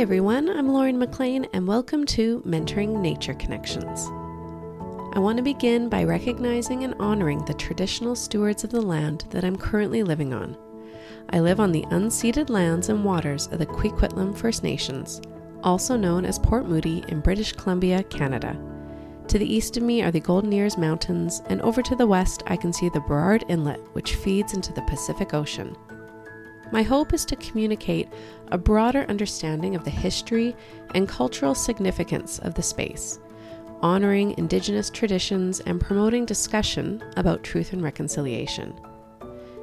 Hi everyone, I'm Lauren McLean and welcome to Mentoring Nature Connections. I want to begin by recognizing and honoring the traditional stewards of the land that I'm currently living on. I live on the unceded lands and waters of the Coquitlam First Nations, also known as Port Moody in British Columbia, Canada. To the east of me are the Golden Ears Mountains, and over to the west I can see the Burrard Inlet, which feeds into the Pacific Ocean. My hope is to communicate a broader understanding of the history and cultural significance of the space, honoring Indigenous traditions and promoting discussion about truth and reconciliation.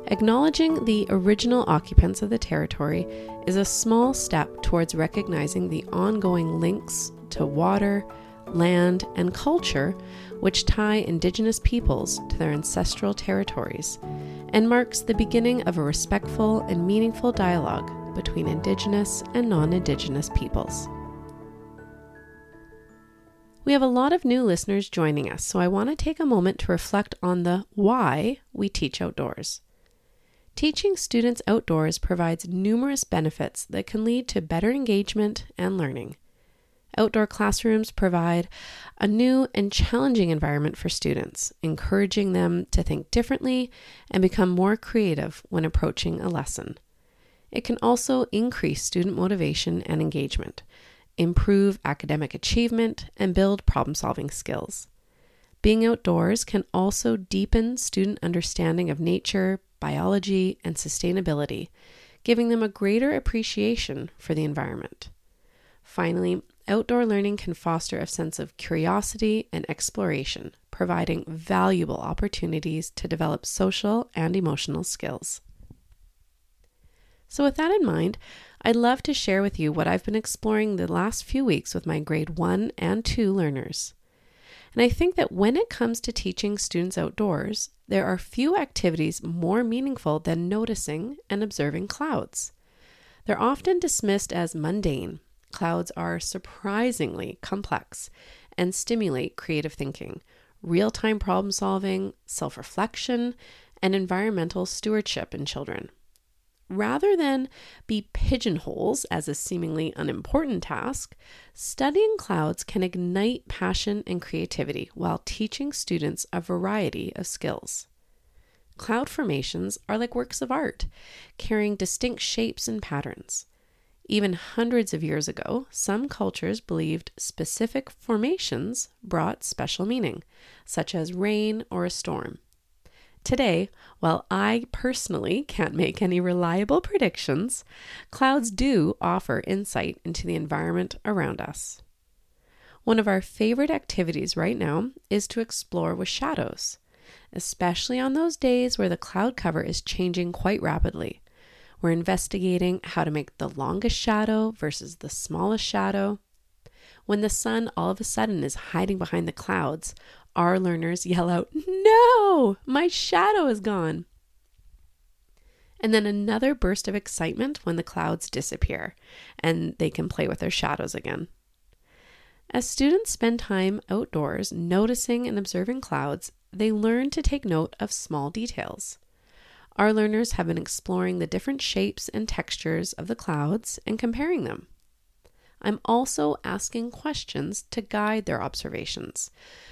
Acknowledging the original occupants of the territory is a small step towards recognizing the ongoing links to water, land, and culture which tie Indigenous peoples to their ancestral territories and marks the beginning of a respectful and meaningful dialogue between Indigenous and non Indigenous peoples. We have a lot of new listeners joining us, so I want to take a moment to reflect on the why we teach outdoors. Teaching students outdoors provides numerous benefits that can lead to better engagement and learning. Outdoor classrooms provide a new and challenging environment for students, encouraging them to think differently and become more creative when approaching a lesson. It can also increase student motivation and engagement, improve academic achievement, and build problem solving skills. Being outdoors can also deepen student understanding of nature, biology, and sustainability, giving them a greater appreciation for the environment. Finally, outdoor learning can foster a sense of curiosity and exploration, providing valuable opportunities to develop social and emotional skills. So, with that in mind, I'd love to share with you what I've been exploring the last few weeks with my grade 1 and 2 learners. And I think that when it comes to teaching students outdoors, there are few activities more meaningful than noticing and observing clouds. They're often dismissed as mundane Clouds are surprisingly complex and stimulate creative thinking, real time problem solving, self reflection, and environmental stewardship in children. Rather than be pigeonholes as a seemingly unimportant task, studying clouds can ignite passion and creativity while teaching students a variety of skills. Cloud formations are like works of art, carrying distinct shapes and patterns. Even hundreds of years ago, some cultures believed specific formations brought special meaning, such as rain or a storm. Today, while I personally can't make any reliable predictions, clouds do offer insight into the environment around us. One of our favorite activities right now is to explore with shadows, especially on those days where the cloud cover is changing quite rapidly. We're investigating how to make the longest shadow versus the smallest shadow. When the sun all of a sudden is hiding behind the clouds, our learners yell out, No, my shadow is gone. And then another burst of excitement when the clouds disappear and they can play with their shadows again. As students spend time outdoors noticing and observing clouds, they learn to take note of small details. Our learners have been exploring the different shapes and textures of the clouds and comparing them. I'm also asking questions to guide their observations.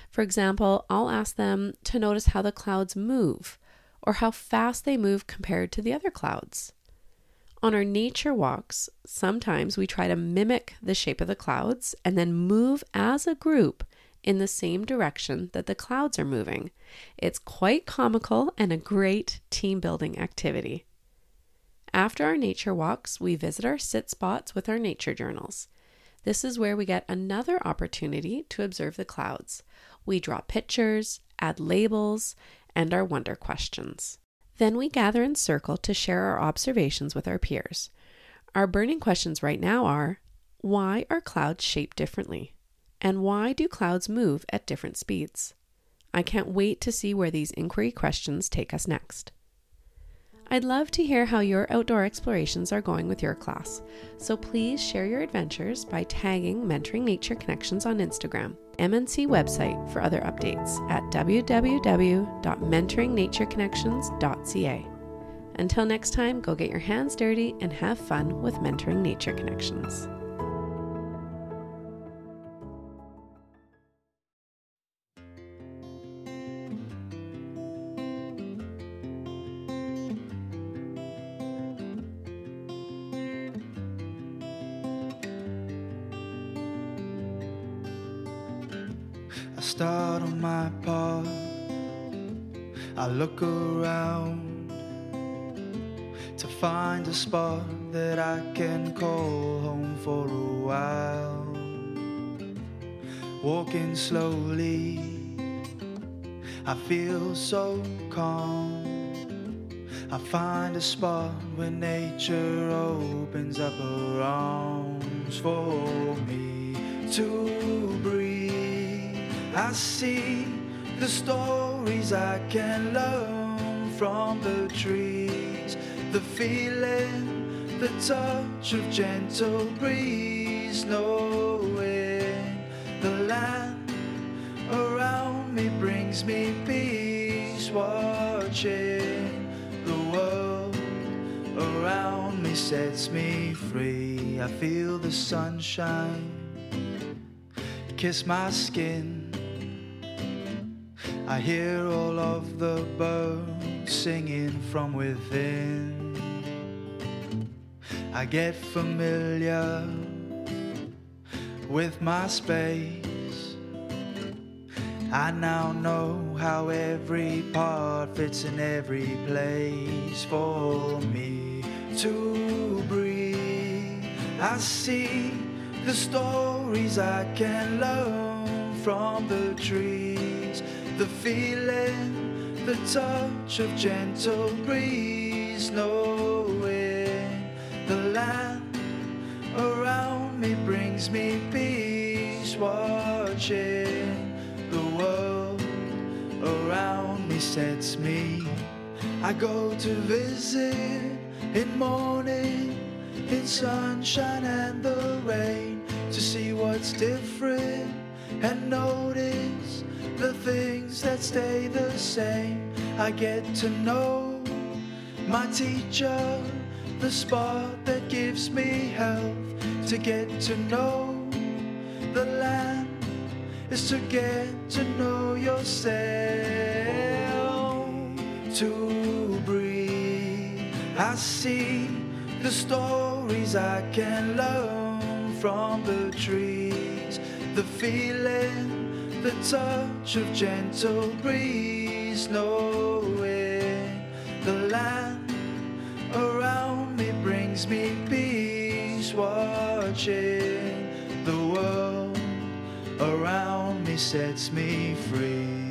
For example, I'll ask them to notice how the clouds move or how fast they move compared to the other clouds. On our nature walks, sometimes we try to mimic the shape of the clouds and then move as a group in the same direction that the clouds are moving. It's quite comical and a great team building activity. After our nature walks, we visit our sit spots with our nature journals. This is where we get another opportunity to observe the clouds. We draw pictures, add labels, and our wonder questions. Then we gather in circle to share our observations with our peers. Our burning questions right now are why are clouds shaped differently? And why do clouds move at different speeds? I can't wait to see where these inquiry questions take us next. I'd love to hear how your outdoor explorations are going with your class, so please share your adventures by tagging Mentoring Nature Connections on Instagram, MNC website for other updates at www.mentoringnatureconnections.ca. Until next time, go get your hands dirty and have fun with Mentoring Nature Connections. Start on my path. I look around to find a spot that I can call home for a while. Walking slowly, I feel so calm. I find a spot where nature opens up her arms for me to breathe. I see the stories I can learn from the trees, the feeling, the touch of gentle breeze, knowing the land around me brings me peace, watching the world around me sets me free. I feel the sunshine kiss my skin. I hear all of the birds singing from within. I get familiar with my space. I now know how every part fits in every place for me to breathe. I see the stories I can learn from the trees, the feeling, the touch of gentle breeze, knowing the land around me brings me peace, watching the world around me sets me. I go to visit in morning, in sunshine and the rain, to see what's different and notice the things that stay the same. I get to know my teacher, the spot that gives me health. To get to know the land is to get to know yourself. To breathe, I see the stories I can learn from the trees, the feeling, the touch of gentle breeze, knowing the land around me brings me peace, watching the world around me sets me free.